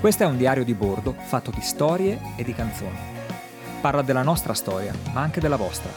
Questo è un diario di bordo fatto di storie e di canzoni. Parla della nostra storia, ma anche della vostra.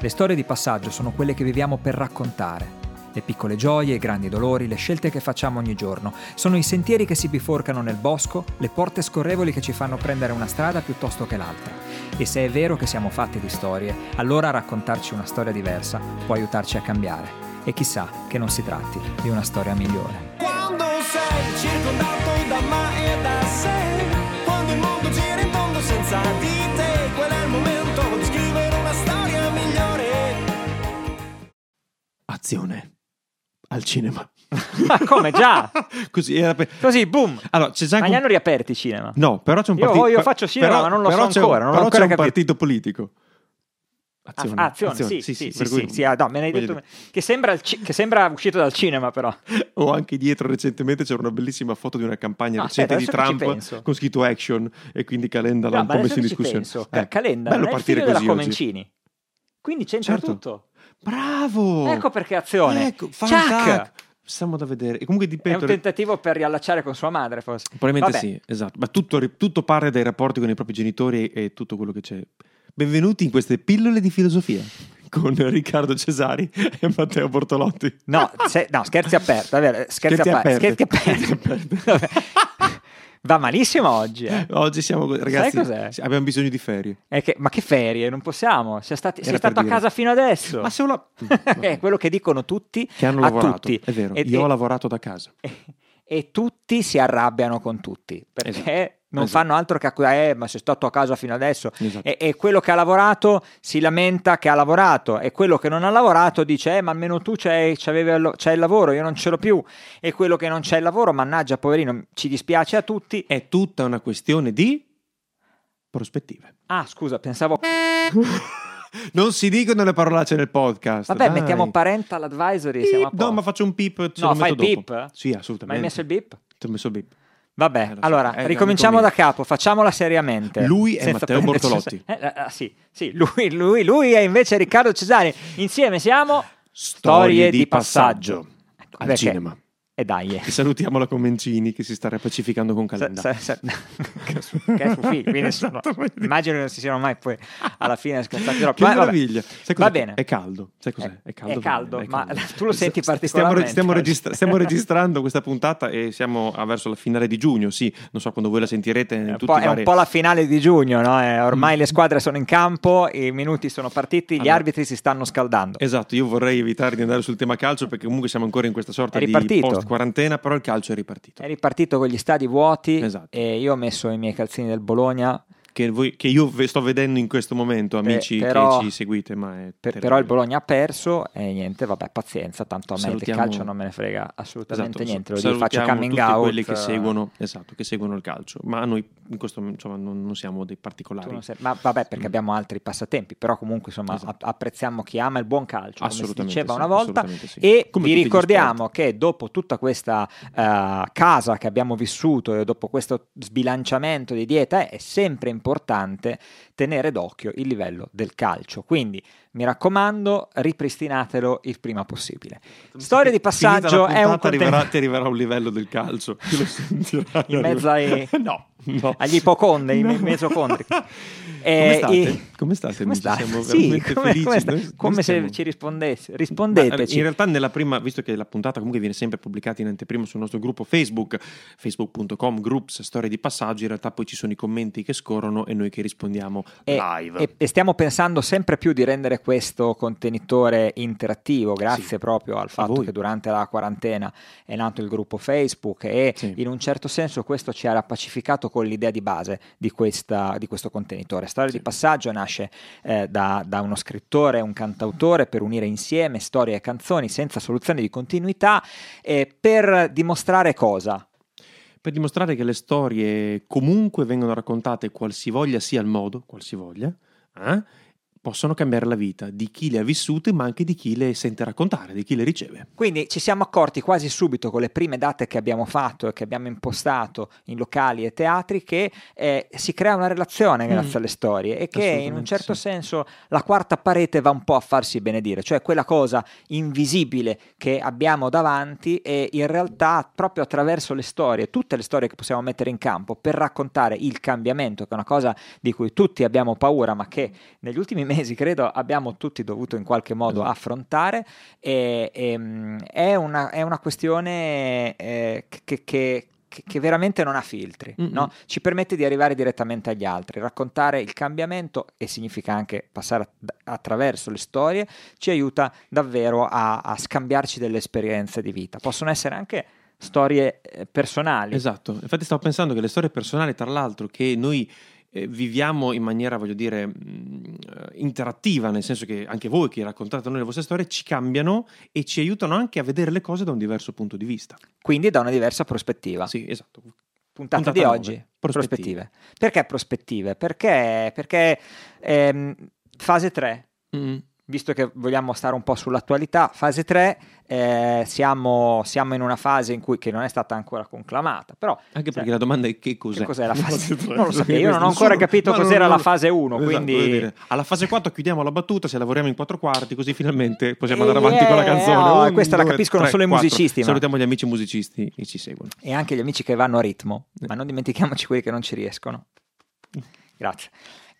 Le storie di passaggio sono quelle che viviamo per raccontare. Le piccole gioie, i grandi dolori, le scelte che facciamo ogni giorno. Sono i sentieri che si biforcano nel bosco, le porte scorrevoli che ci fanno prendere una strada piuttosto che l'altra. E se è vero che siamo fatti di storie, allora raccontarci una storia diversa può aiutarci a cambiare. E chissà che non si tratti di una storia migliore. Quando sei circondato da mai da sé Quando il mondo gira in tondo senza di te Qual è il momento di scrivere una storia migliore Azione. Al cinema. Ma come già? Così era per... Così, boom! Allora, c'è già Ma un- li hanno riaperti i cinema? No, però c'è un Io- partito. io faccio cinema, ma non lo so ancora, Un, non ho però ancora c'è un capito. partito politico. Ah, azione, sì, sì, sì, per sì, cui- sì, ah, no, me ne hai detto che sembra, ci- che sembra uscito dal cinema però. O anche dietro recentemente c'era una bellissima foto di una campagna No, recente aspetta, di Trump con scritto action e quindi Calenda No, l'ha un po' messo in discussione. Eh, Calenda bello non è il partire figlio della oggi. Comencini. Quindi c'entra Certo. tutto. Bravo! Ecco perché azione. Ecco, fantastico. Stiamo da vedere. E comunque È ripeto, un tentativo per riallacciare con sua madre, forse. Probabilmente Vabbè. sì, esatto. Ma tutto, tutto parte dai rapporti con i propri genitori e tutto quello che c'è. Benvenuti in queste pillole di filosofia con Riccardo Cesari e Matteo Bortolotti. No, se- no, scherzi aperti, scherzi, Scherzi a parte, aperti. scherzi aperti. Va malissimo oggi, eh. Oggi siamo, ragazzi, abbiamo bisogno di ferie. Che- ma che ferie, non possiamo. Sei, stati- sei stato a dire. casa fino adesso. Ma se la... è quello che dicono tutti che hanno lavorato, tutti. è vero, E- io e- ho lavorato da casa. e, e tutti si arrabbiano con tutti perché Esatto. Non Esatto. fanno altro che accusare, eh, ma sei stato a casa fino adesso. Esatto. E, e quello che ha lavorato si lamenta che ha lavorato, e quello che non ha lavorato dice: eh, ma almeno tu c'hai, c'avevi il- c'hai il lavoro, io non ce l'ho più. E quello che non c'è il lavoro, mannaggia, poverino, ci dispiace a tutti. È tutta una questione di prospettive. Ah, scusa, pensavo. Non si dicono le parolacce nel podcast. Vabbè, dai. mettiamo parental advisory. Siamo a Beep. No, ma faccio un beep. No, lo fai metto il dopo. beep? Sì, Ma assolutamente. hai messo il beep? Ti ho messo il beep. Vabbè, Eh, allora Eh, ricominciamo da capo, facciamola seriamente. Lui è Matteo Bortolotti. Eh, eh, ah, sì, sì, lui, lui, lui è invece Riccardo Cesari. Insieme siamo Storie di passaggio. Ecco, Al perché- cinema. E dai. eh. E salutiamo la Comencini che si sta riappacificando con Calenda. Se- se- se- che è è suo figlio, quindi sono- Esatto, dire. immagino che non si siano mai poi alla fine scattati troppo. Che meraviglia! Va bene. È caldo. Sai cos'è? È- È caldo. è caldo, è ma caldo. tu lo senti Stiamo- particolarmente Stiamo, oggi. registra- stiamo registrando questa puntata e siamo verso la finale di giugno. Sì, non so quando voi la sentirete. in È un, tutti è un vari- po' la finale di giugno, no? Eh, ormai le squadre sono in campo, i minuti sono partiti, gli Allora. arbitri si stanno scaldando. Esatto, io vorrei evitare di andare sul tema calcio perché comunque siamo ancora in questa sorta È di ripartito. post quarantena, però il calcio è ripartito. È ripartito con gli stadi vuoti Esatto. e io ho messo i miei calzini del Bologna, Che, voi- che io sto vedendo in questo momento, amici però- che ci seguite, per- però il Bologna ha perso e niente, vabbè, pazienza, tanto a me Salutiamo- del calcio non me ne frega assolutamente Esatto, niente, lo faccio coming tutti out. quelli che eh, seguono, esatto, che seguono il calcio, ma noi in questo insomma non, non siamo dei particolari. sei- ma vabbè, perché Mm. abbiamo altri passatempi, però comunque insomma Esatto. app- apprezziamo chi ama il buon calcio, come si diceva sì, una volta. sì. E Come vi ricordiamo che dopo tutta questa eh, casa che abbiamo vissuto e dopo questo sbilanciamento di dieta è sempre importante tenere d'occhio il livello del calcio. Quindi mi raccomando, ripristinatelo il prima possibile. Storia di passaggio è un puntata, arriverà, ti arriverà un livello del calcio. In mezzo ai- no, no. agli ipocondri, No. mesocondri. Come Eh, state? i- Come state? Come state? Siamo Sì, come, come sta- noi come se ci rispondesse. Ma, Rispondeteci. in realtà nella prima, visto che la puntata comunque viene sempre pubblicata in anteprima sul nostro gruppo Facebook, facebook.com, groups, storie di passaggio, in realtà poi ci sono i commenti che scorrono e noi che rispondiamo E, live. e- e stiamo pensando sempre più di rendere questo contenitore interattivo, grazie Sì. proprio al fatto che durante la quarantena è nato il gruppo Facebook e Sì. in un certo senso questo ci ha rappacificato con l'idea di base di, questa- di questo contenitore. Storia Sì. di passaggio nasce eh, da, da uno scrittore e un cantautore per unire insieme storie e canzoni senza soluzione di continuità e per dimostrare cosa? per dimostrare che le storie comunque vengono raccontate qualsivoglia sia il modo, qualsivoglia, eh, possono cambiare la vita di chi le ha vissute, ma anche di chi le sente raccontare, di chi le riceve. Quindi ci siamo accorti quasi subito con le prime date che abbiamo fatto e che abbiamo impostato in locali e teatri che eh, si crea una relazione grazie Mm. alle storie e che in un certo sì. senso la quarta parete va un po' a farsi benedire, cioè quella cosa invisibile che abbiamo davanti e in realtà proprio attraverso le storie, tutte le storie che possiamo mettere in campo per raccontare il cambiamento, che è una cosa di cui tutti abbiamo paura, ma che negli ultimi mesi credo abbiamo tutti dovuto in qualche modo Esatto. affrontare, e, e, mm, è, una, è una questione eh, che, che- che- veramente non ha filtri, Mm-mm. no? ci permette di arrivare direttamente agli altri, raccontare il cambiamento e significa anche passare att- attraverso le storie, ci aiuta davvero a, a scambiarci delle esperienze di vita. Possono essere anche storie eh, personali. Esatto, infatti stavo pensando che le storie personali, tra l'altro, che noi eh, viviamo in maniera, voglio dire, mh, eh, interattiva, nel senso che anche voi che raccontate a noi le vostre storie ci cambiano e ci aiutano anche a vedere le cose da un diverso punto di vista. Quindi da una diversa prospettiva. Sì, esatto. Puntata, Puntata di nove. oggi, Prospettive. prospettive. Perché prospettive? Perché, perché ehm, fase 3, Mm. Visto che vogliamo stare un po' sull'attualità, fase 3, eh, siamo, siamo in una fase in cui, che non è stata ancora conclamata, però Anche perché Cioè, la domanda è che cos'è? che cos'è la fase? tre? Non lo sapevo, io non ho ancora capito cos'era la fase 1, Esatto, quindi... alla fase 4 chiudiamo la battuta, se lavoriamo in quattro quarti, così finalmente possiamo Eh, andare avanti con la eh, canzone. no, Un, questa la due, capiscono tre, solo i musicisti, ma- Salutiamo gli amici musicisti che ci seguono. e anche gli amici che vanno a ritmo, ma non dimentichiamoci quelli che non ci riescono. Grazie.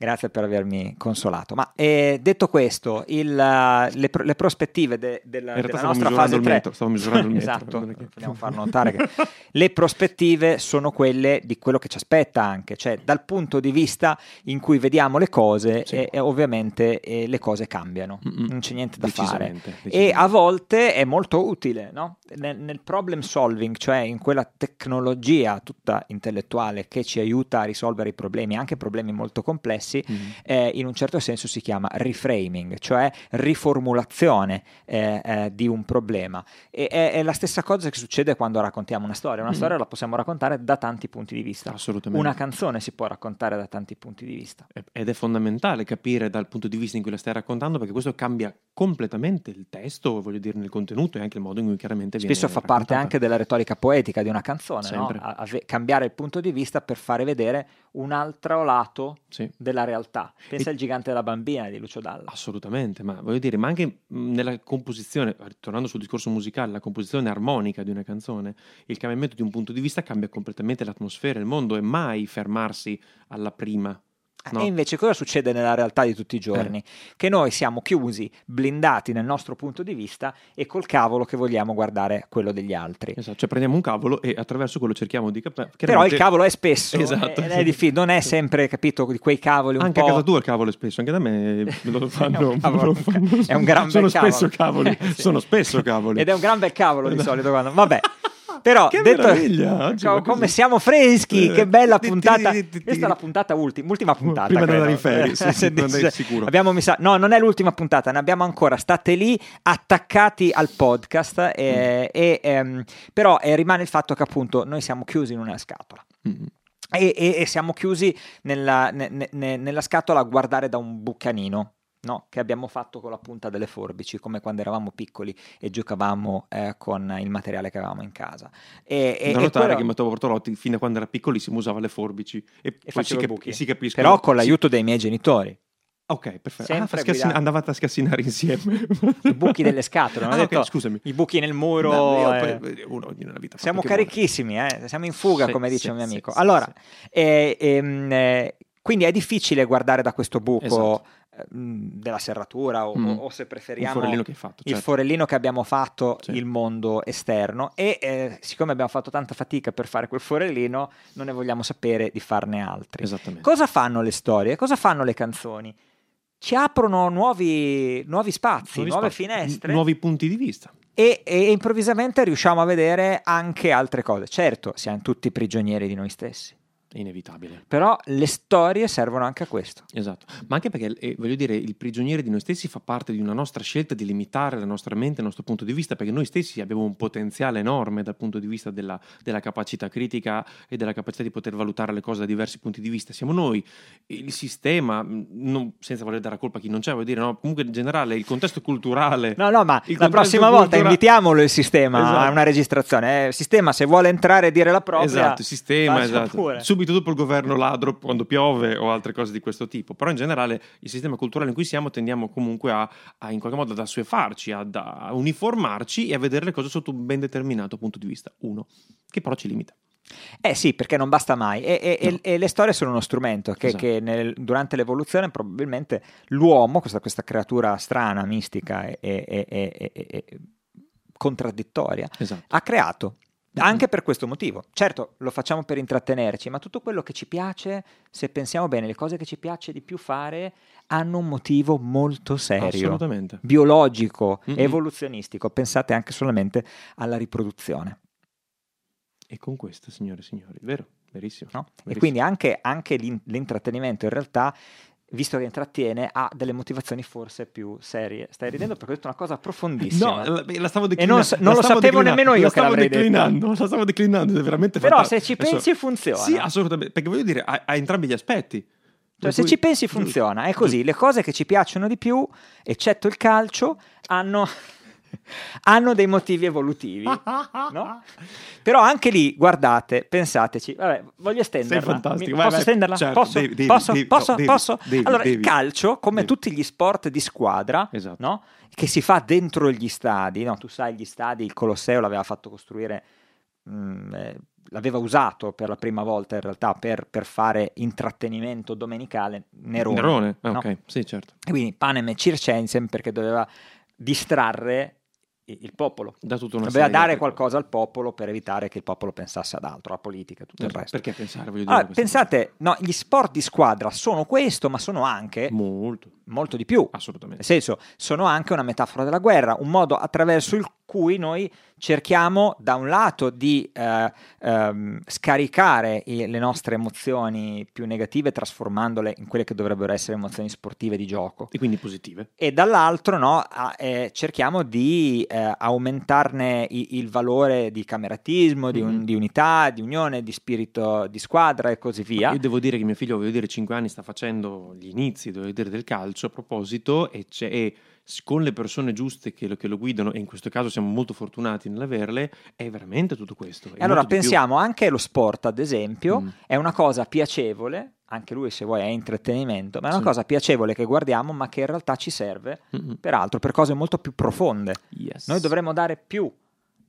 Grazie per avermi consolato. Ma eh, detto questo, il, eh, le, le prospettive de- della, realtà della stavo nostra fase il 3 metro, stavo misurando il metro, esatto, vogliamo far notare che le prospettive sono quelle di quello che ci aspetta anche, cioè dal punto di vista in cui vediamo le cose Sì. e, e ovviamente eh, le cose cambiano, Mm-mm. non c'è niente da fare. Decisamente, E a volte è molto utile no? nel, nel problem solving, cioè in quella tecnologia tutta intellettuale che ci aiuta a risolvere i problemi, anche problemi molto complessi, Mm. eh, in un certo senso si chiama reframing, cioè riformulazione eh, eh, di un problema. E è, è la stessa cosa che succede quando raccontiamo una storia. Una Mm. storia la possiamo raccontare da tanti punti di vista. Assolutamente. Una canzone si può raccontare da tanti punti di vista. Ed è fondamentale capire dal punto di vista in cui la stai raccontando, perché questo cambia completamente il testo, voglio dire, nel contenuto e anche il modo in cui chiaramente viene Spesso fa parte raccontata. anche della retorica poetica di una canzone, no? A- ave- cambiare il punto di vista per fare vedere un altro lato Sì. della realtà. Pensa E- al gigante della bambina di Lucio Dalla. Assolutamente, ma voglio dire, ma anche mh, nella composizione, tornando sul discorso musicale, la composizione armonica di una canzone, il cambiamento di un punto di vista cambia completamente l'atmosfera, il mondo e mai fermarsi alla prima. No. E invece cosa succede nella realtà di tutti i giorni? Che noi siamo chiusi, blindati nel nostro punto di vista e col cavolo che vogliamo guardare quello degli altri. Esatto, cioè prendiamo un cavolo e attraverso quello cerchiamo di capire. Però il cavolo è spesso, Esatto. ed è difficile, non è sempre capito di quei cavoli un Anche po'... a casa tua il cavolo è spesso, anche da me lo fanno. È un cavolo, è un gran Sono bel cavolo. spesso cavoli, Sì. sono spesso cavoli. Ed è un gran bel cavolo di solito quando... Vabbè. Però Che detto, meraviglia, oggi come così. siamo freschi, Eh, che bella ti- puntata. ti- ti- Questa è la puntata ultima, ultima puntata. Prima di credo. in ferie, sì, sì, dice- sicuro. Abbiamo mi sa- no, non è l'ultima puntata, ne abbiamo ancora. State lì attaccati al podcast, eh, Mm. e, ehm, però eh, rimane il fatto che appunto noi siamo chiusi in una scatola. Mm. E, e- e siamo chiusi nella, ne- ne- nella scatola a guardare da un bucanino. No? che abbiamo fatto con la punta delle forbici, come quando eravamo piccoli e giocavamo eh, con il materiale che avevamo in casa. E, e- da e notare quello- che Matteo Bortolotti, fino a quando era piccolissimo, usava le forbici e, poi si, cap- buchi. si capisce. Però con l'aiuto dei miei genitori. Ok, perfetto. Ah, scassin- guidati. andavate a scassinare insieme. I buchi delle scatole, Ah, detto scusami. i buchi nel muro. No, eh. uno nella vita fa Siamo carichissimi, eh? siamo in fuga, Sì, come dice sì, un mio amico. sì, allora, eh, ehm, eh, quindi è difficile guardare da questo buco Esatto. Della serratura o, Mm. o- o se preferiamo Il forellino che fatto. il certo. forellino che abbiamo fatto, Sì. il mondo esterno e eh, siccome abbiamo fatto tanta fatica per fare quel forellino, non ne vogliamo sapere di farne altri. Cosa fanno le storie? Cosa fanno le canzoni? Ci aprono nuovi, nuovi spazi, nuove, spazi, finestre nu- nuovi punti di vista. e, e improvvisamente riusciamo a vedere anche altre cose. Certo, siamo tutti prigionieri di noi stessi. Inevitabile. Però le storie servono anche a questo. Esatto, ma anche perché, eh, voglio dire, il prigioniere di noi stessi fa parte di una nostra scelta di limitare la nostra mente, il nostro punto di vista, perché noi stessi abbiamo un potenziale enorme dal punto di vista della, della capacità critica e della capacità di poter valutare le cose da diversi punti di vista. Siamo noi, il sistema, mh, non- senza voler dare la colpa a chi non c'è, voglio dire, no, comunque in generale il contesto culturale. No, no, ma la prossima volta cultura- invitiamolo il sistema Esatto. a una registrazione. Eh, sistema, se vuole entrare e dire la propria, Esatto, sistema, esatto. pure. Subito dopo il governo ladro quando piove o altre cose di questo tipo. Però in generale il sistema culturale in cui siamo tendiamo comunque a, a in qualche modo ad assuefarci, ad- a uniformarci e a vedere le cose sotto un ben determinato punto di vista. Uno, che però ci limita. Eh sì, perché non basta mai. E, e- No. e le storie sono uno strumento che, Esatto. che nel- durante l'evoluzione probabilmente l'uomo, questa, questa creatura strana, mistica e- e contraddittoria, Esatto. ha creato. Anche per questo motivo. Certo, lo facciamo per intrattenerci, ma tutto quello che ci piace, se pensiamo bene, le cose che ci piace di più fare hanno un motivo molto serio, Assolutamente. biologico, Mm-mm. evoluzionistico. Pensate anche solamente alla riproduzione. E con questo, signore e signori, vero? Verissimo. no? E verissimo. quindi anche, anche l'in- l'intrattenimento in realtà, visto che intrattiene, ha delle motivazioni forse più serie. Stai ridendo perché ho detto una cosa profondissima. No, la, stavo declinando. non, la non lo sapevo declinando, nemmeno io la che stavo l'avrei detto. declinando, La stavo declinando, è veramente Però fantastico. se ci Adesso- pensi funziona. Sì, assolutamente, perché voglio dire, ha, ha entrambi gli aspetti. Cioè, se ci pensi funziona, è così, le cose che ci piacciono di più, eccetto il calcio, hanno, hanno dei motivi evolutivi. no? Però anche lì, guardate, pensateci, vabbè, voglio estenderla. Sei fantastico, Mi- vai, posso vai. estenderla? Certo, posso? devi, devi, posso? devi, posso? no, posso? allora, il calcio, come tutti gli sport di squadra, Esatto. no? che si fa dentro gli stadi, no? tu sai, gli stadi, il Colosseo l'aveva fatto costruire, mm, eh, l'aveva usato per la prima volta in realtà per, per fare intrattenimento domenicale Nerone. Nerone, ah, no? ok, sì, certo. E quindi panem e circensen perché doveva distrarre il popolo. Da tutta una Doveva dare qualcosa al popolo per evitare che il popolo pensasse ad altro, alla politica e tutto il resto. Perché pensare, voglio dire, Allora, pensate, no, gli sport di squadra sono questo, ma sono anche? Molto, molto di più. assolutamente. Nel senso, sono anche una metafora della guerra, un modo attraverso il cui noi cerchiamo da un lato di eh, ehm, scaricare i- le nostre emozioni più negative trasformandole in quelle che dovrebbero essere emozioni sportive di gioco E quindi positive. e dall'altro no, a- eh, cerchiamo di eh, aumentarne i- il valore di cameratismo, di, un- Mhm. di unità, di unione, di spirito di squadra e così via. Io devo dire che mio figlio, voglio dire, 5 anni sta facendo gli inizi, devo dire, del calcio a proposito e, c'è, e con le persone giuste che lo, che lo guidano, e in questo caso siamo molto fortunati nell'averle, è veramente tutto questo. E allora più. pensiamo anche allo sport, ad esempio, Mm. è una cosa piacevole, anche lui se vuoi è intrattenimento, ma è una Sì. cosa piacevole che guardiamo, ma che in realtà ci serve Mm-mm. per altro, per cose molto più profonde. Yes. Noi dovremmo dare più,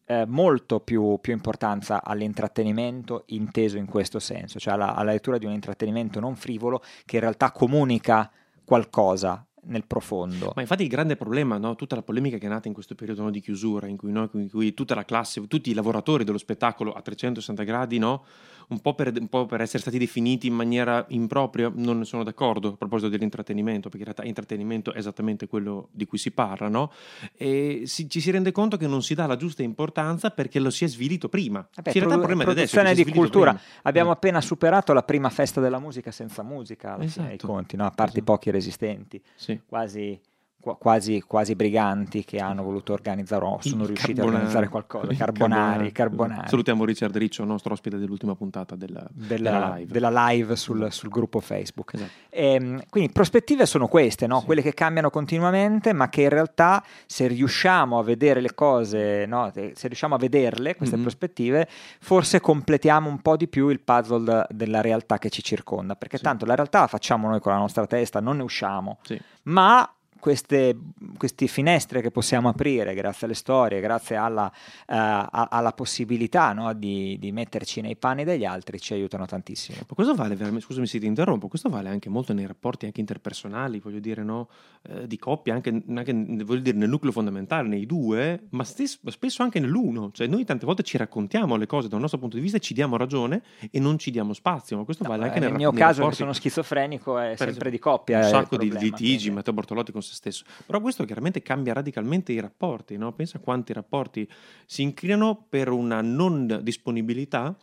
eh, molto più, più importanza all'intrattenimento inteso in questo senso, cioè alla, alla lettura di un intrattenimento non frivolo che in realtà comunica qualcosa nel profondo. Ma infatti il grande problema, no? tutta la polemica che è nata in questo periodo no, di chiusura, in cui, no, in cui tutta la classe, tutti i lavoratori dello spettacolo a 360 gradi, no? Un, po per, un po' per essere stati definiti in maniera impropria, non ne sono d'accordo a proposito dell'intrattenimento, perché in realtà intrattenimento è esattamente quello di cui si parla, no? e si- ci si rende conto che non si dà la giusta importanza perché lo si è svilito prima. Vabbè, Sì, in realtà il produ- problema adesso, produzione si è di cultura. prima. Abbiamo Eh. appena superato la prima festa della musica senza musica, alla fine dei Esatto. conti, no? a parte i Esatto. pochi resistenti, Sì. quasi, qua- quasi, quasi briganti che hanno voluto organizzare, o sono riusciti a carbonari. organizzare qualcosa. Carbonari, carbonari. Salutiamo Richard Riccio, nostro ospite dell'ultima puntata della, Della, della live. della live sul, sul gruppo Facebook. Esatto. Ehm, quindi prospettive sono queste, no? Sì. quelle che cambiano continuamente, ma che in realtà se riusciamo a vedere le cose, no? se riusciamo a vederle, queste Mhm. prospettive, forse completiamo un po' di più il puzzle da- della realtà che ci circonda, perché Sì. tanto la realtà la facciamo noi con la nostra testa, non ne usciamo, Sì. ma queste, queste finestre che possiamo aprire grazie alle storie, grazie alla, a- alla possibilità no? di, di metterci nei panni degli altri, ci aiutano tantissimo. Ma questo vale veramente, scusami se ti interrompo, questo vale anche molto nei rapporti anche interpersonali, voglio dire, no? Eh, di coppia, anche, anche, voglio dire, nel nucleo fondamentale, nei due, ma stes- spesso anche nell'uno. Cioè noi tante volte ci raccontiamo le cose dal nostro punto di vista e ci diamo ragione e non ci diamo spazio, ma questo No, vale anche nel nel mio nei caso, che rapporti. sono schizofrenico, è Per sempre esempio, di coppia. Un sacco di problema, litigi, quindi- Matteo Bortolotti con se stesso. Però questo chiaramente cambia radicalmente i rapporti, no? Pensa quanti rapporti si incrinano per una non disponibilità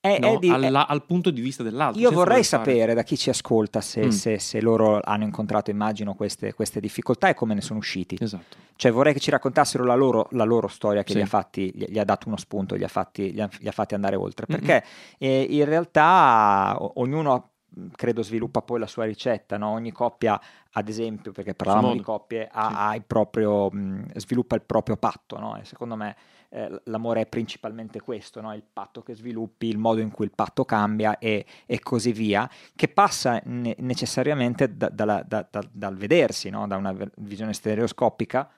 È- no? è di- Alla- al punto di vista dell'altro. Io vorrei sapere da chi ci ascolta se, Mm. se- se loro hanno incontrato, immagino, queste, queste difficoltà e come ne sono usciti. Esatto. Cioè vorrei che ci raccontassero la loro, la loro storia che Sì. gli, ha fatti, gli, gli ha dato uno spunto, gli ha fatti, gli ha, gli ha fatti andare oltre. Perché eh, in realtà o- ognuno credo sviluppa poi la sua ricetta, no? ogni coppia ad esempio, perché parlavamo di coppie, ha, Sì. ha il proprio, mh, sviluppa il proprio patto no? e secondo me eh, l'amore è principalmente questo, no? il patto che sviluppi, il modo in cui il patto cambia e, e così via, che passa ne- necessariamente da- da- da- dal vedersi, no? da una visione stereoscopica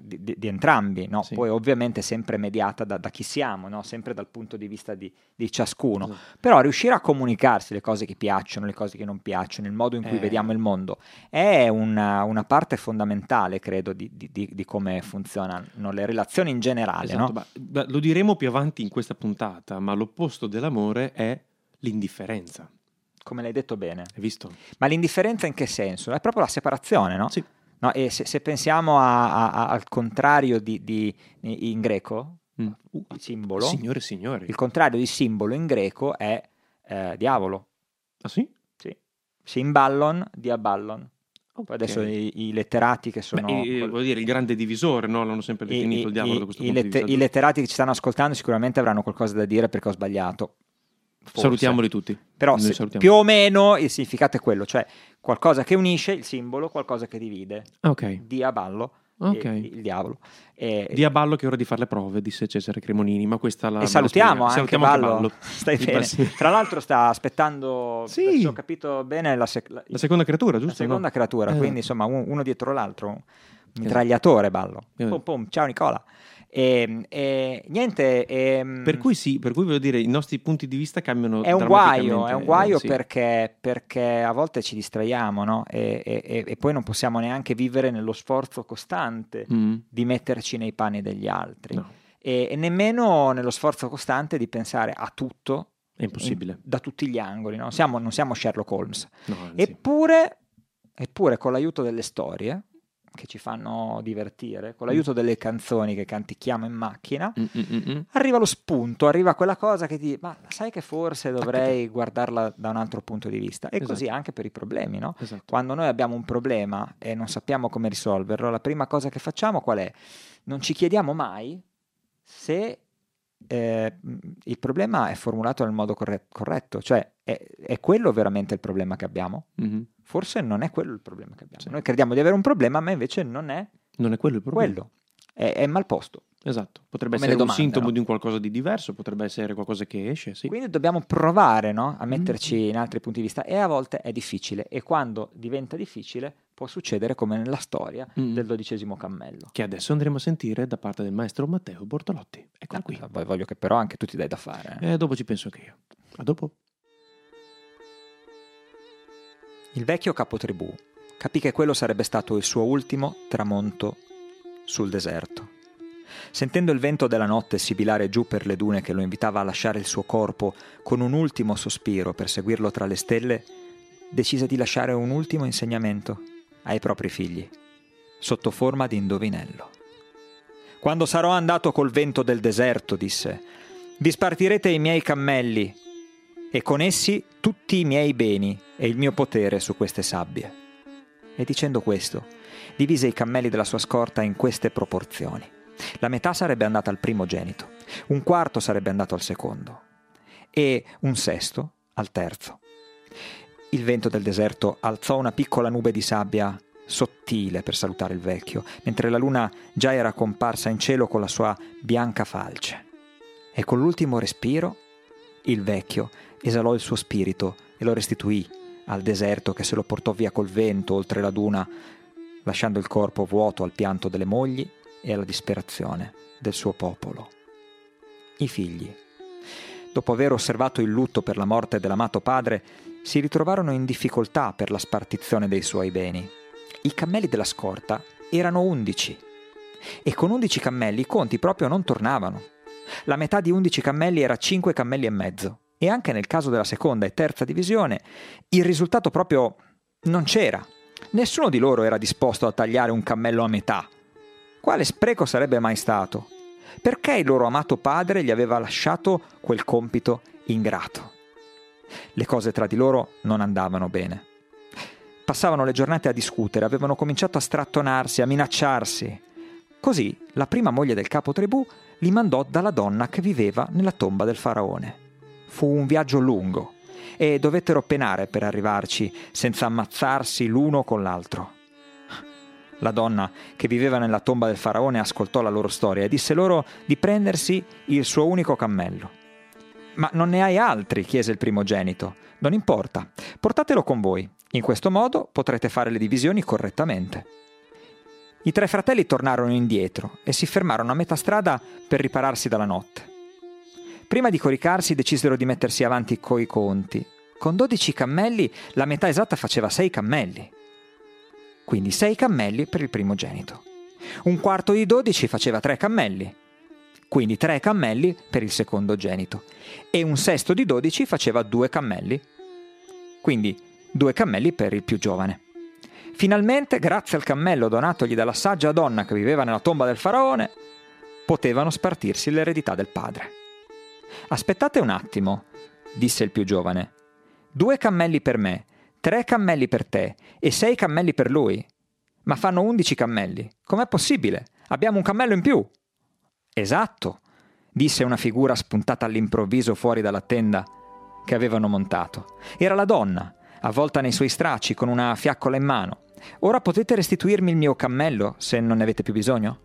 di, di- di entrambi, no? Sì. poi ovviamente sempre mediata da, da chi siamo, no? sempre dal punto di vista di, di ciascuno, Esatto. però riuscire a comunicarsi le cose che piacciono, le cose che non piacciono, il modo in cui Eh. vediamo il mondo, è una, una parte fondamentale, credo, di, di- di- di come funzionano le relazioni in generale. Esatto, no? ma lo diremo più avanti in questa puntata, ma l'opposto dell'amore è l'indifferenza. Come l'hai detto bene. Hai visto? Ma l'indifferenza in che senso? È proprio la separazione, no? Sì. No, e se, se pensiamo a- a- al contrario di, di- in greco, Mm. Uh, il simbolo, Signore e signori. il contrario di simbolo in greco è eh, diavolo. Ah sì? Sì. Simballon, diaballon. Poi Ok. adesso i, i letterati che sono... Beh, eh, vuol dire il grande divisore, no? L'hanno sempre definito i- il diavolo i- da questo i punto lette- i letterati che ci stanno ascoltando sicuramente avranno qualcosa da dire perché ho sbagliato. Forse. Salutiamoli tutti. Però se- salutiamo. più o meno il significato è quello, cioè qualcosa che unisce il simbolo, qualcosa che divide. Ah, Ok. Diaballo, Ok. il, diavolo. E, Di a ballo che è ora di fare le prove, disse Cesare Cremonini, ma questa la e la salutiamo anche Salutiamo Ballo. Ballo. Stai bene. Tra l'altro sta aspettando, Sì. se ho capito bene, la, sec- la- La seconda creatura, la giusto? seconda no? creatura, Eh, quindi insomma un- uno dietro l'altro, un mitragliatore Ballo. Eh. Pum, pum, ciao Nicola. E, e niente, ehm, Per cui sì, per cui voglio dire, i nostri punti di vista cambiano è un guaio, è un guaio eh, sì. perché, perché a volte ci distraiamo no? e, e- e- e poi non possiamo neanche vivere nello sforzo costante Mm, di metterci nei panni degli altri no, e, e nemmeno nello sforzo costante di pensare a tutto è impossibile. in- da tutti gli angoli. No? Siamo- non siamo Sherlock Holmes. No. Eppure, eppure con l'aiuto delle storie che ci fanno divertire, con l'aiuto delle canzoni che canticchiamo in macchina, Mm, mm, mm, mm. arriva lo spunto, arriva quella cosa che ti ma sai che forse dovrei guardarla da un altro punto di vista. E Esatto. così anche per i problemi, no? Esatto. Quando noi abbiamo un problema e non sappiamo come risolverlo, la prima cosa che facciamo qual è? Non ci chiediamo mai se eh, il problema è formulato nel modo corre- corretto, cioè è, è quello veramente il problema che abbiamo? Mhm. Forse non è quello il problema che abbiamo. Sì. Noi crediamo di avere un problema, ma invece non è Non è quello il problema. quello, è, è mal posto. Esatto. Potrebbe Come essere un sintomo no? di un qualcosa di diverso, potrebbe essere qualcosa che esce, sì. Quindi dobbiamo provare no, a Mm. metterci in altri punti di vista e a volte è difficile e quando diventa difficile può succedere come nella storia Mm. del dodicesimo cammello. Che adesso andremo a sentire da parte del maestro Matteo Bortolotti. Eccolo Ah, qui. poi voglio che però anche tu ti dai da fare. eh. Eh, dopo ci penso anche io. A dopo. Il vecchio capotribù capì che quello sarebbe stato il suo ultimo tramonto sul deserto. Sentendo il vento della notte sibilare giù per le dune che lo invitava a lasciare il suo corpo con un ultimo sospiro per seguirlo tra le stelle, decise di lasciare un ultimo insegnamento ai propri figli, sotto forma di indovinello. Quando sarò andato col vento del deserto, disse, vi spartirete i miei cammelli e con essi tutti i miei beni e il mio potere su queste sabbie. E dicendo questo, divise i cammelli della sua scorta in queste proporzioni. La metà sarebbe andata al primogenito, un quarto sarebbe andato al secondo e un sesto al terzo. Il vento del deserto alzò una piccola nube di sabbia sottile per salutare il vecchio, mentre la luna già era comparsa in cielo con la sua bianca falce. E con l'ultimo respiro il vecchio esalò il suo spirito e lo restituì al deserto che se lo portò via col vento oltre la duna, lasciando il corpo vuoto al pianto delle mogli e alla disperazione del suo popolo. I figli, dopo aver osservato il lutto per la morte dell'amato padre, si ritrovarono in difficoltà per la spartizione dei suoi beni. I cammelli della scorta erano undici e con undici cammelli i conti proprio non tornavano. La metà di undici cammelli era cinque cammelli e mezzo e anche nel caso della seconda e terza divisione il risultato proprio non c'era. Nessuno di loro era disposto a tagliare un cammello a metà. Quale spreco sarebbe mai stato? perché il loro amato padre gli aveva lasciato quel compito ingrato. Le cose tra di loro non andavano bene. Passavano le giornate a discutere, avevano cominciato a strattonarsi, a minacciarsi. Così la prima moglie del capo tribù li mandò dalla donna che viveva nella tomba del faraone. Fu un viaggio lungo e dovettero penare per arrivarci senza ammazzarsi l'uno con l'altro. La donna che viveva nella tomba del faraone ascoltò la loro storia e disse loro di prendersi il suo unico cammello. Ma non ne hai altri? chiese il primogenito. Non importa, portatelo con voi. In questo modo potrete fare le divisioni correttamente. I tre fratelli tornarono indietro e si fermarono a metà strada per ripararsi dalla notte. Prima di coricarsi decisero di mettersi avanti coi conti. Con dodici cammelli la metà esatta faceva sei cammelli. Quindi sei cammelli per il primogenito. Un quarto di dodici faceva tre cammelli. Quindi tre cammelli per il secondogenito. E un sesto di dodici faceva due cammelli. Quindi due cammelli per il più giovane. Finalmente, grazie al cammello donatogli dalla saggia donna che viveva nella tomba del faraone, potevano spartirsi l'eredità del padre. Aspettate un attimo, disse il più giovane. Due cammelli per me, tre cammelli per te e sei cammelli per lui. Ma fanno undici cammelli. Com'è possibile? Abbiamo un cammello in più. Esatto, disse una figura spuntata all'improvviso fuori dalla tenda che avevano montato. Era la donna, avvolta nei suoi stracci con una fiaccola in mano. Ora potete restituirmi il mio cammello se non ne avete più bisogno?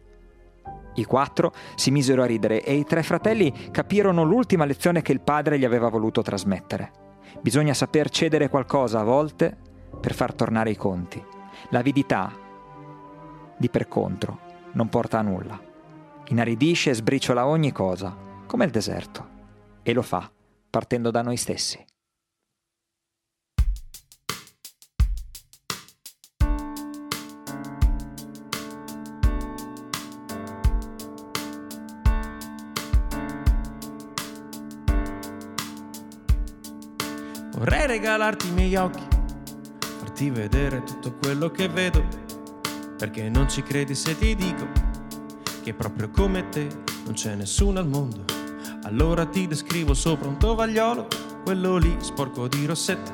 I quattro si misero a ridere e i tre fratelli capirono l'ultima lezione che il padre gli aveva voluto trasmettere. Bisogna saper cedere qualcosa a volte per far tornare i conti. L'avidità, di per contro, non porta a nulla. Inaridisce e sbriciola ogni cosa, come il deserto. E lo fa, partendo da noi stessi. Vorrei regalarti i miei occhi, farti vedere tutto quello che vedo, perché non ci credi se ti dico che proprio come te non c'è nessuno al mondo. Allora ti descrivo sopra un tovagliolo, quello lì sporco di rossetto,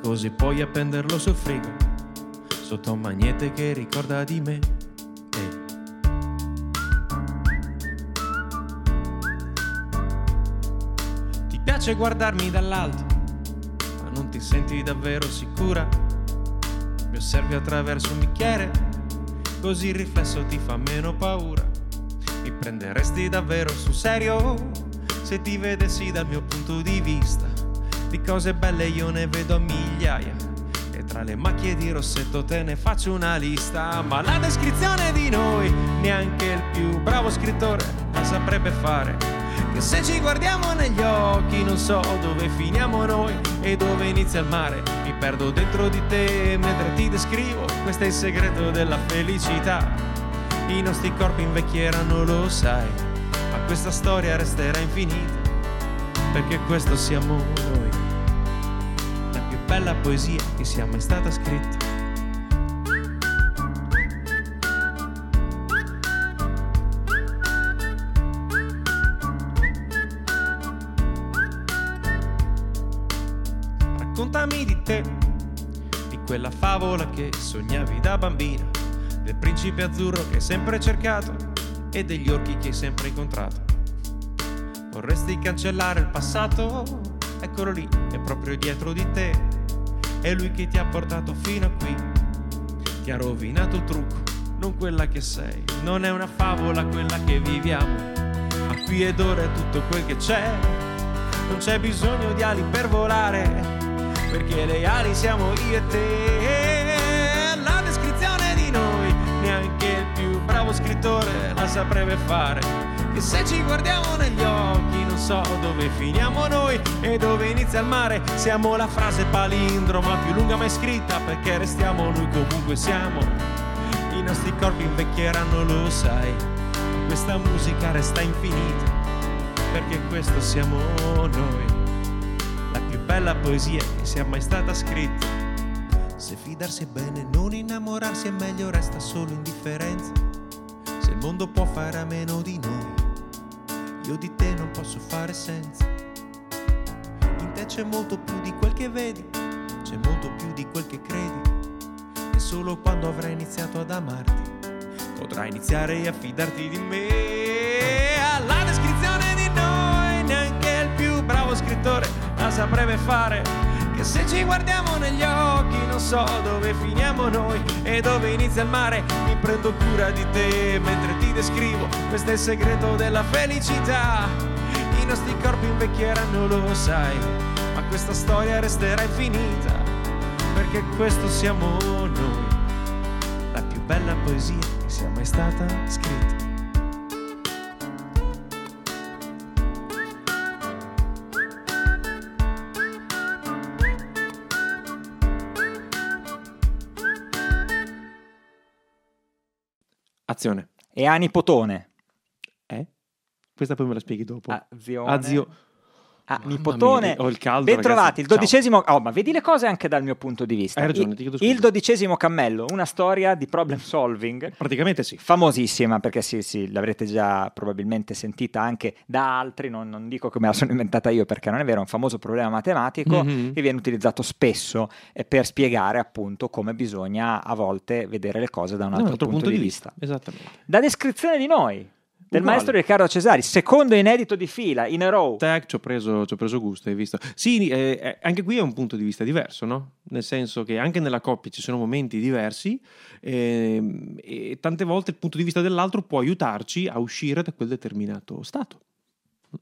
così puoi appenderlo sul frigo, sotto un magnete che ricorda di me. Eh. Ti piace guardarmi dall'alto, ma non ti senti davvero sicura? Mi osservi attraverso un bicchiere, così il riflesso ti fa meno paura. Mi prenderesti davvero sul serio se ti vedessi dal mio punto di vista. Di cose belle io ne vedo migliaia. E tra le macchie di rossetto te ne faccio una lista. Ma la descrizione di noi, neanche il più bravo scrittore la saprebbe fare. Che se ci guardiamo negli occhi non so dove finiamo noi e dove inizia il mare. Perdo dentro di te mentre ti descrivo. Questo è il segreto della felicità. I nostri corpi invecchieranno, lo sai, ma questa storia resterà infinita, perché questo siamo noi, la più bella poesia che sia mai stata scritta. Raccontami di te, di quella favola che sognavi da bambina del principe azzurro che hai sempre cercato e degli orchi che hai sempre incontrato. Vorresti cancellare il passato? Eccolo lì, è proprio dietro di te. È lui che ti ha portato fino a qui. Ti ha rovinato il trucco, non quella che sei. Non è una favola quella che viviamo, ma qui ed ora è tutto quel che c'è. Non c'è bisogno di ali per volare, perché le ali siamo io e te. La descrizione di noi neanche il più bravo scrittore la saprebbe fare. Che se ci guardiamo negli occhi non so dove finiamo noi e dove inizia il mare. Siamo la frase palindroma più lunga mai scritta perché restiamo noi comunque siamo. I nostri corpi invecchieranno, lo sai. Questa musica resta infinita perché questo siamo noi. Bella poesia che sia mai stata scritta. Se fidarsi è bene, non innamorarsi è meglio, resta solo indifferenza. Se il mondo può fare a meno di noi. Io di te non posso fare senza. In te c'è molto più di quel che vedi, c'è molto più di quel che credi. E solo quando avrai iniziato ad amarti, potrai iniziare a fidarti di me. Alla descrizione di noi, neanche il più bravo scrittore la saprebbe fare. Che se ci guardiamo negli occhi non so dove finiamo noi e dove inizia il mare. Mi prendo cura di te mentre ti descrivo, questo è il segreto della felicità. I nostri corpi invecchieranno, lo sai, ma questa storia resterà infinita, perché questo siamo noi, la più bella poesia che sia mai stata scritta. Azione. E a nipotone. Eh? Questa poi me la spieghi dopo. A zione. A. Ah, Mamma nipotone. mia, ho il caldo, Ben ragazzi. trovati, il dodicesimo. Oh, ma vedi le cose anche dal mio punto di vista. Hai ragione, Il- ti chiedo scusa. Il dodicesimo cammello, una storia di problem solving. Praticamente sì. Famosissima perché sì, sì, l'avrete già probabilmente sentita anche da altri, non, non dico che me la sono inventata io perché non è vero, è un famoso problema matematico Mhm. che viene utilizzato spesso eh, per spiegare appunto come bisogna a volte vedere le cose da un Da altro, punto, di vista. Esattamente. Da descrizione di noi, del Uguale. maestro Riccardo Cesari, secondo inedito di fila, in a row. Tac, ci ho preso, ci ho preso gusto, hai visto? Sì, eh, eh, anche qui è un punto di vista diverso, no? Nel senso che anche nella coppia ci sono momenti diversi ehm, e tante volte il punto di vista dell'altro può aiutarci a uscire da quel determinato stato.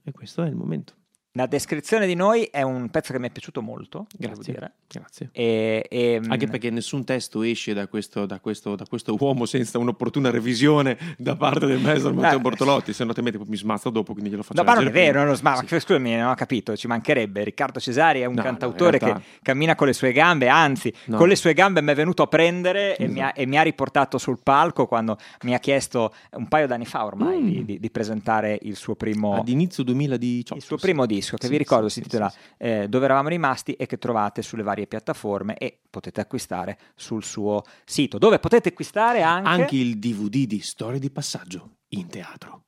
E questo è il momento. La descrizione di noi è un pezzo che mi è piaciuto molto, devo Grazie. dire. Grazie. E, e, Anche mm, perché nessun testo esce da questo, da questo, da questo uomo senza un'opportuna revisione da parte del maestro Matteo. Bortolotti, se no te mi smazza dopo, quindi glielo faccio No, ma non è vero, non lo- ma Sì. scusami, non ho capito, ci mancherebbe. Riccardo Cesari è un No, no, cantautore in realtà- che cammina con le sue gambe, anzi, No. con le sue gambe mi è venuto a prendere e, Esatto. mi ha, e mi ha riportato sul palco quando mi ha chiesto un paio d'anni fa ormai Mm. di, di- di presentare il suo primo, Ad inizio 2018. il suo primo disco, che Sì, vi ricordo sì, si intitola sì. eh, Dove eravamo rimasti e che trovate sulle varie piattaforme e potete acquistare sul suo sito, dove potete acquistare anche... Anche il DVD di Storie di passaggio in teatro.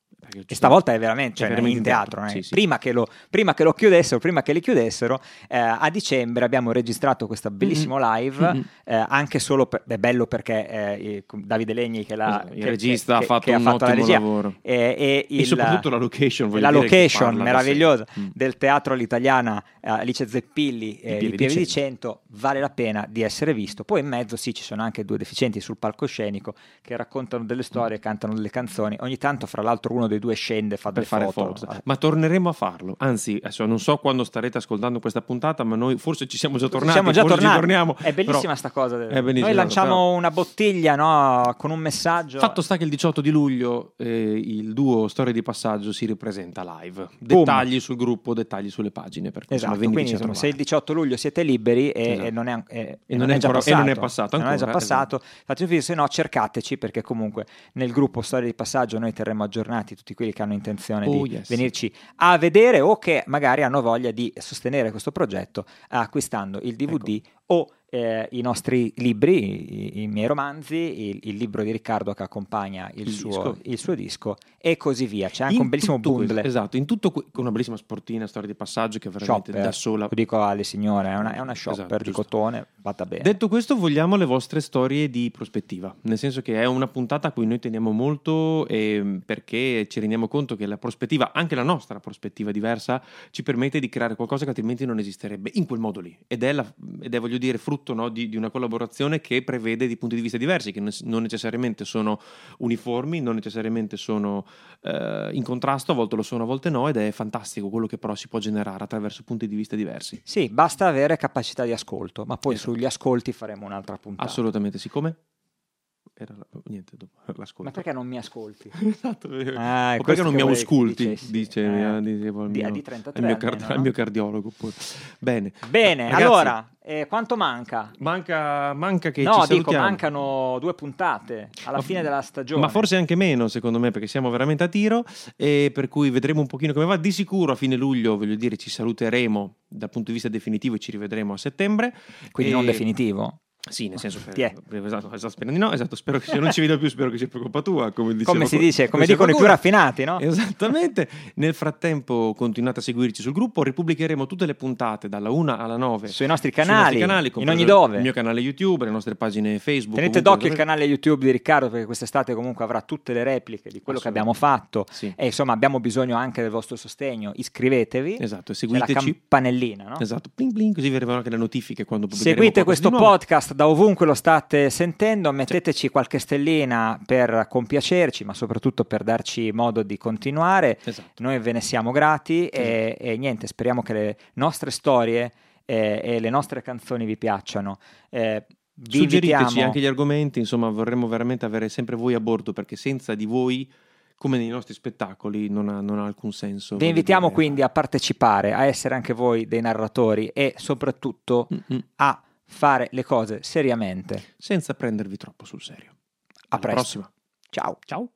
E stavolta è veramente, cioè, È veramente in teatro. teatro, è- sì, sì. Prima, che lo, prima che lo chiudessero, prima che li chiudessero, eh, a dicembre abbiamo registrato questo bellissimo live, Mhm. eh, anche solo per, è bello perché eh, Davide Legni, che, l'ha, Esatto, il che- regista che- ha fatto che un la ottimo regia, lavoro. eh, e, il- soprattutto la location. la location meravigliosa Mm. del teatro all'italiana eh, Alice Zeppilli eh, Di Pieve di di Cento vale la pena di essere visto poi in mezzo sì ci sono anche due deficienti sul palcoscenico che raccontano delle storie cantano delle canzoni ogni tanto fra l'altro uno dei due scende fa per delle fare foto, foto. Ma torneremo a farlo. Anzi, adesso non so quando starete ascoltando questa puntata, ma noi forse ci siamo già tornati. siamo già tornati torniamo. è bellissima però- sta cosa bellissimo, noi lanciamo però- una bottiglia no, con un messaggio Fatto sta che il 18 di luglio eh, il duo Storie di Passaggio si ripresenta live. Boom. Dettagli sul gruppo, dettagli sulle pagine. Per cui, Esatto, insomma, quindi insomma, se il trovare. 18 luglio siete liberi e, Esatto. e non è, e- E non è già ancora- non è passato non è già ancora, passato, fate un se no cercateci perché comunque nel gruppo Storia di Passaggio noi terremo aggiornati tutti quelli che hanno intenzione Oh, di yes. venirci a vedere o che magari hanno voglia di sostenere questo progetto acquistando il DVD Ecco. o eh, i nostri libri, i, i miei romanzi, il, il libro di Riccardo che accompagna il, Il suo, disco. il suo disco e così via. C'è anche In un bellissimo tutto questo- bundle. esatto, in tutto que- con una bellissima sportina Storia di Passaggio che veramente Shopper, da sola. lo dico alle signore, è una, è una shopper Esatto, di giusto. cotone, fatta bene. Detto questo, vogliamo le vostre storie di prospettiva, nel senso che è una puntata a cui noi teniamo molto ehm, perché ci rendiamo conto che la prospettiva, anche la nostra prospettiva diversa, ci permette di creare qualcosa che altrimenti non esisterebbe in quel modo lì. Ed è, la- ed è, voglio dire, frutto no, di, di una collaborazione che prevede di punti di vista diversi, che non non necessariamente sono uniformi, non necessariamente sono eh, in contrasto, a volte lo sono, a volte no, ed è fantastico quello che però si può generare attraverso punti di vista diversi. Sì, basta avere capacità di ascolto, ma poi Esatto. sugli ascolti faremo un'altra puntata. Assolutamente, siccome... Era la- niente, dopo l'ascolto. Ma perché non mi ascolti? Esatto, Ah, perché non mi ausculti, dicessi. dice, Eh, dicevo al di- mio, di 33 al mio, card- almeno, al no? mio cardiologo. pure. Bene, Bene, Ragazzi, allora, eh, quanto manca? manca, manca che no, ci dico, salutiamo. mancano due puntate alla Ma- fine della stagione. Ma forse anche meno, secondo me, perché siamo veramente a tiro. E per cui vedremo un pochino come va. Di sicuro a fine luglio, voglio dire, ci saluteremo dal punto di vista definitivo e ci rivedremo a settembre. Quindi E- non definitivo. Sì, nel senso Ti è. esatto, esatto, spero di no, esatto, spero che se non ci vedo più, spero che sia per colpa tua, come, dicevo Come si dice, come diceva dicono i più raffinati, no? Esattamente. Nel frattempo continuate a seguirci sul gruppo, ripubblicheremo tutte le puntate dalla 1 alla 9 Sui nostri sui canali, nostri in compreso ogni dove. Il mio canale YouTube, le nostre pagine Facebook. Tenete d'occhio il canale YouTube di Riccardo perché quest'estate comunque avrà tutte le repliche di quello che abbiamo fatto Sì. e insomma abbiamo bisogno anche del vostro sostegno. Iscrivetevi. Esatto, e C'è la seguiteci. campanellina, no? Esatto, bling bling, così vi arrivano anche le notifiche quando pubblicheremo Seguite questo podcast da ovunque lo state sentendo, metteteci qualche stellina per compiacerci, ma soprattutto per darci modo di continuare. Esatto. Noi ve ne siamo grati e, e niente, speriamo che le nostre storie eh, e le nostre canzoni vi piacciono. Eh, vi Suggeriteci invitiamo- anche gli argomenti, insomma, vorremmo veramente avere sempre voi a bordo perché senza di voi, come nei nostri spettacoli, non ha, non ha alcun senso. Vi invitiamo dire. quindi a partecipare, a essere anche voi dei narratori e soprattutto Mm-mm. a fare le cose seriamente. senza prendervi troppo sul serio. A Alla presto. prossima. Ciao. Ciao.